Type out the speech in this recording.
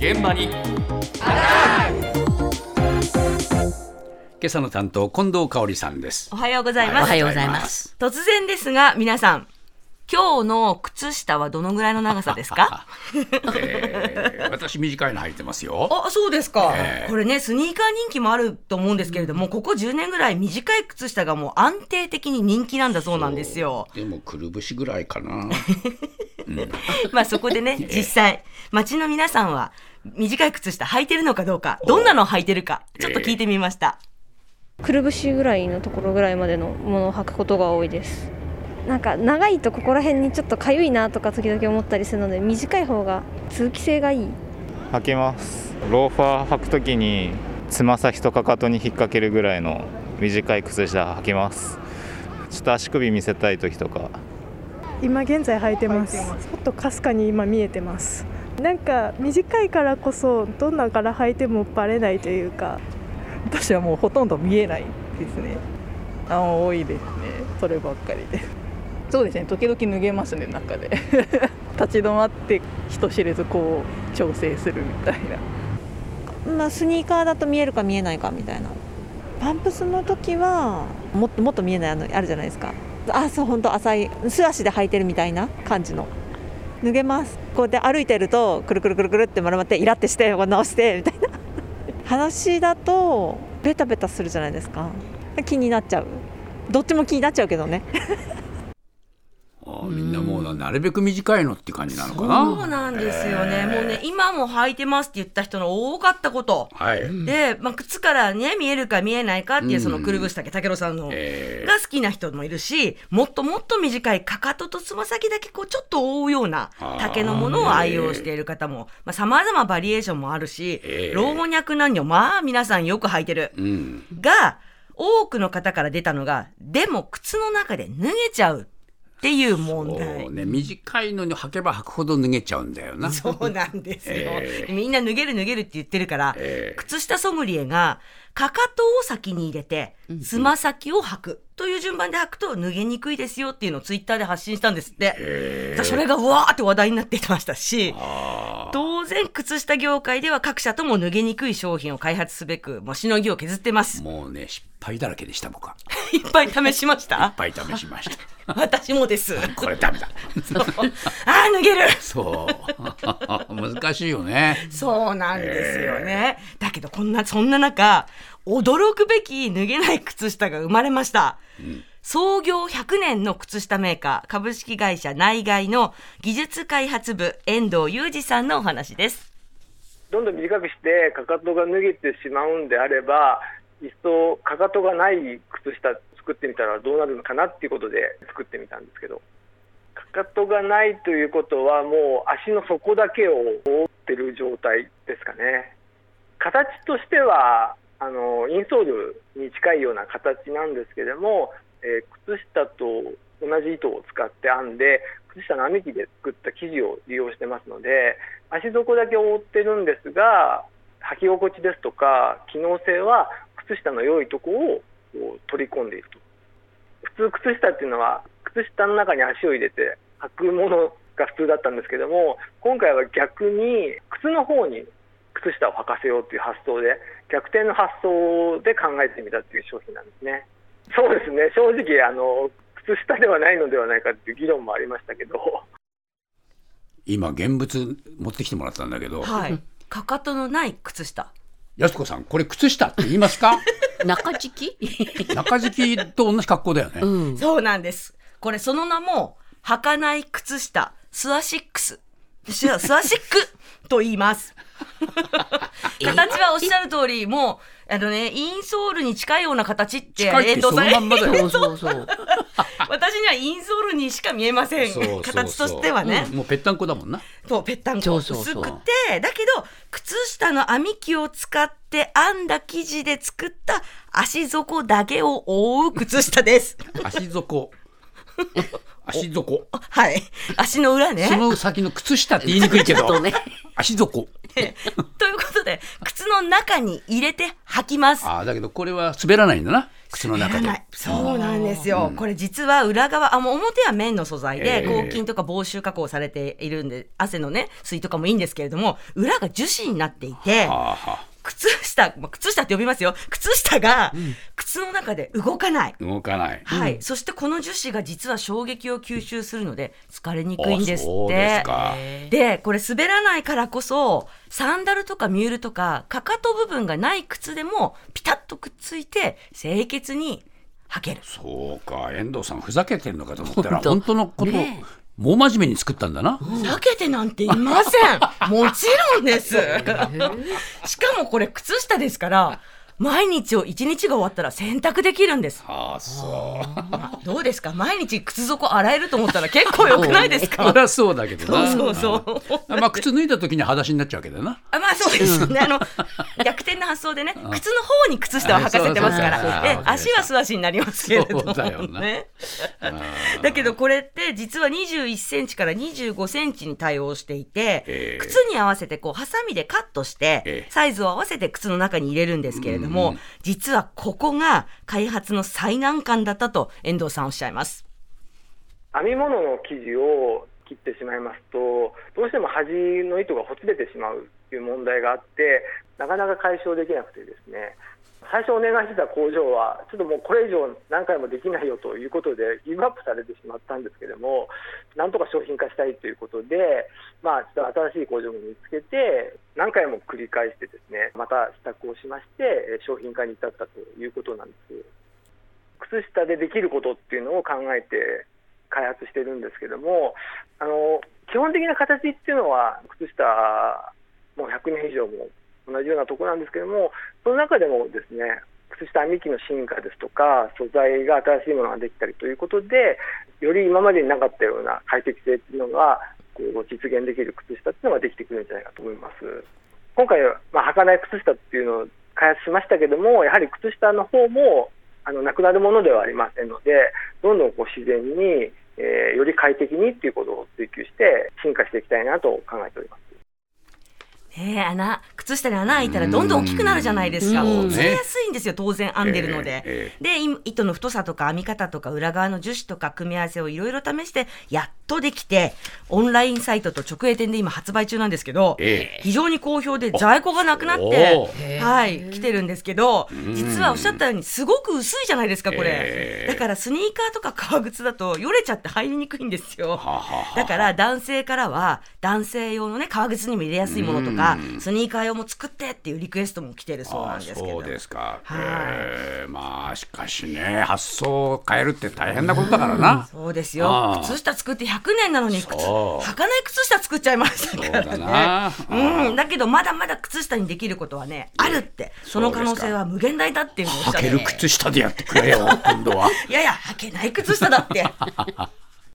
現場に。今朝の担当近藤香織さんです。おはようございます。おはようございます。突然ですが、皆さん、今日の靴下はどのぐらいの長さですか？えー私短いの履いてますよ。あ、そうですか、ええこれね、スニーカー人気もあると思うんですけれども、ここ10年ぐらい短い靴下がもう安定的に人気なんだそうなんですよ。でもくるぶしぐらいかな。まあそこでね、実際、街の皆さんは短い靴下履いてるのかどうか、どんなのを履いてるか、ちょっと聞いてみました。くるぶしぐらいのところぐらいまでのものを履くことが多いです。なんか長いとここら辺にちょっとかゆいなとか時々思ったりするので短い方が通気性がいい。履きます。ローファー履くときにつま先とかかとに引っ掛けるぐらいの短い靴下履きます。ちょっと足首見せたい時とか。今現在履いてます。ちょっとかすかに今見えてますなんか短いからこそどんなから履いてもバレないというか。私はもうほとんど見えないですね。あ多いですね。そればっかりで。そうですね。時々脱げますね中で。立ち止まって人知れずこう調整するみたいな。まあ、スニーカーだと見えるか見えないかみたいな。パンプスの時はもっともっと見えないあのあるじゃないですか。あ、そう本当浅い素足で履いてるみたいな感じの。脱げます。こうやって歩いてるとくるくるくるくるって丸まってイラってしてこう直してみたいな。話だとベタベタするじゃないですか。気になっちゃう。どっちも気になっちゃうけどね。あみんなもうなるべく短いのって感じなのかそうななんですよね。もうね、今も履いてますって言った人の多かったこと。はい、で、まあ、靴からね、見えるか見えないかっていう、そのくるぶし丈、武郎さんの、えー。が好きな人もいるし、もっともっと短いかかととつま先だけこう、ちょっと覆うような丈のものを愛用している方も、まあ、様々バリエーションもあるし、えー。老若男女、まあ、皆さんよく履いてる。うん。が、多くの方から出たのが、でも靴の中で脱げちゃうっていう問題。ね。短いのに履けば履くほど脱げちゃうんだよな。そうなんですよ、えみんな脱げる脱げるって言ってるから、ええ。靴下ソムリエがかかとを先に入れてつま先を履くという順番で履くと脱げにくいですよっていうのをツイッターで発信したんですって、それがうわーって話題になってましたし当然靴下業界では各社とも脱げにくい商品を開発すべくもうしのぎを削ってます。もうね失敗だらけでした僕は。いっぱい試しましいたっぱい試しました。私もです。これダメだ。あー脱げる。そう。難しいよね。そうなんですよね。だけどこんな、そんな中、驚くべき脱げない靴下が生まれました。創業100年の靴下メーカー、株式会社内外の技術開発部、遠藤裕二さんのお話です。どんどん短くしてかかとが脱げてしまうんであればいっそかかとがない靴下作ってみたらどうなるのかなっていうことで作ってみたんですけどかかとがないということはもう足の底だけを覆ってる状態ですかね形としてはあのインソールに近いような形なんですけども、えー靴下と同じ糸を使って編んで靴下の編み機で作った生地を利用してますので足底だけ覆ってるんですが履き心地ですとか機能性は靴下の良いとこを取り込んでいると普通靴下っていうのは靴下の中に足を入れて履くものが普通だったんですけども今回は逆に靴の方に靴下を履かせようという発想で逆転の発想で考えてみたっていう商品なんですね。そうですね正直あの靴下ではないのではないかっていう議論もありましたけど今現物持ってきてもらったんだけど、はい。かかとのない靴下。やすこさんこれ靴下って言いますか？中敷き？中敷きと同じ格好だよね、うん。そうなんです。これその名も、履かない靴下、スアシックス。スアスアシックと言います。形はおっしゃる通り、もう、あのね、インソールに近いような形って、近いってそのまんまだよそうそう。私にはインソールにしか見えません。そうそうそう形としてはね。うんもうぺったんこだもんなそう、ぺったんこ。薄くて、だけど、靴下の編み機を使って編んだ生地で作った足底だけを覆う靴下です。足底 足底はい。足の裏ね。その先の靴下って言いにくいけど、とね足底。ということで、靴の中に入れて履きます。ああだけどこれは滑らないんだな。靴の中で。そうなんですよ、これ実は裏側あもう表は綿の素材でええ。抗菌とか防臭加工されているんで汗のね水とかもいいんですけれども裏が樹脂になっていてはあはあ靴下、まあ、靴下って呼びますよ。靴下が靴の中で動かない、動かない。はい、そしてこの樹脂が実は衝撃を吸収するので疲れにくいんですって。でこれ滑らないからこそサンダルとかミュールとかかかと部分がない靴でもピタッとくっついて清潔に履ける。そうか、遠藤さんふざけてんのかと思ったら 本当。本当のこと、ねもう真面目に作ったんだな。避けてなんていません。もちろんです。しかもこれ靴下ですから毎日を一日が終わったら洗濯できるんです。ああ、そう。まあどうですか？毎日靴底洗えると思ったら結構良くないです そかりゃそうだけどな。そうそうそう。まあ靴脱いだ時に裸足になっちゃうわけだな。あまあそうですよね。あの 逆転の発想でね、靴の方に靴下は履かせてますから、え足は素足になりますけれどもね。あ だけどこれって実は21センチから25センチに対応していて、ええ。靴に合わせてこうハサミでカットして、ええ。サイズを合わせて靴の中に入れるんですけれども、うん実はここが開発の最難関だったと遠藤さんおっしゃいます。編み物の生地を切ってしまいますとどうしても端の糸がほつれてしまうという問題があってなかなか解消できなくてですね最初お願いしてた工場はちょっともうこれ以上何回もできないよということでギブアップされてしまったんですけどもなんとか商品化したいということで、まあ、ちょっと新しい工場を見つけて何回も繰り返してですねまた試作をしまして商品化に至ったということなんです。靴下でできることっていうのを考えて開発してるんですけどもあの基本的な形っていうのは靴下もう100年以上も同じようなところなんですけどもその中でもですね靴下編み機の進化ですとか素材が新しいものができたりということでより今までになかったような快適性っていうのがこう実現できる靴下っていうのができてくるんじゃないかと思います。今回は、まあ、履かない靴下っていうのを開発しましたけどもやはり靴下の方もあのなくなるものではありませんのでどんどんこう自然に、えーより快適にっていうことを追求して進化していきたいなと考えております。ねえ穴靴下に穴開いたらどんどん大きくなるじゃないですか。うん。ほつれやすいんですよ当然編んでるので。ええでい糸の太さとか編み方とか裏側の樹脂とか組み合わせをいろいろ試してやっとできてオンラインサイトと直営店で今発売中なんですけど、ええ。非常に好評で在庫がなくなっおてーはい来てるんですけど実はおっしゃったようにすごく薄いじゃないですかこれ、ええ。だからスニーカーとか革靴だとよれちゃって入りにくいんですよ。だから男性からは男性用のね革靴にも入れやすいものとかスニーカー用も作ってっていうリクエストも来てるそうなんですけど。そうですか。はい。えー。まあしかしね発想を変えるって大変なことだからな。そうですあよ。あ靴下作って100年なのに履かない靴下作っちゃいましたからそうだな。ねうん。だけどまだまだ靴下にできることはねあるって。その可能性は無限大だっていうのをおっしゃって。履ける靴下でやってくれよ今度は。いやいや履けない靴下だって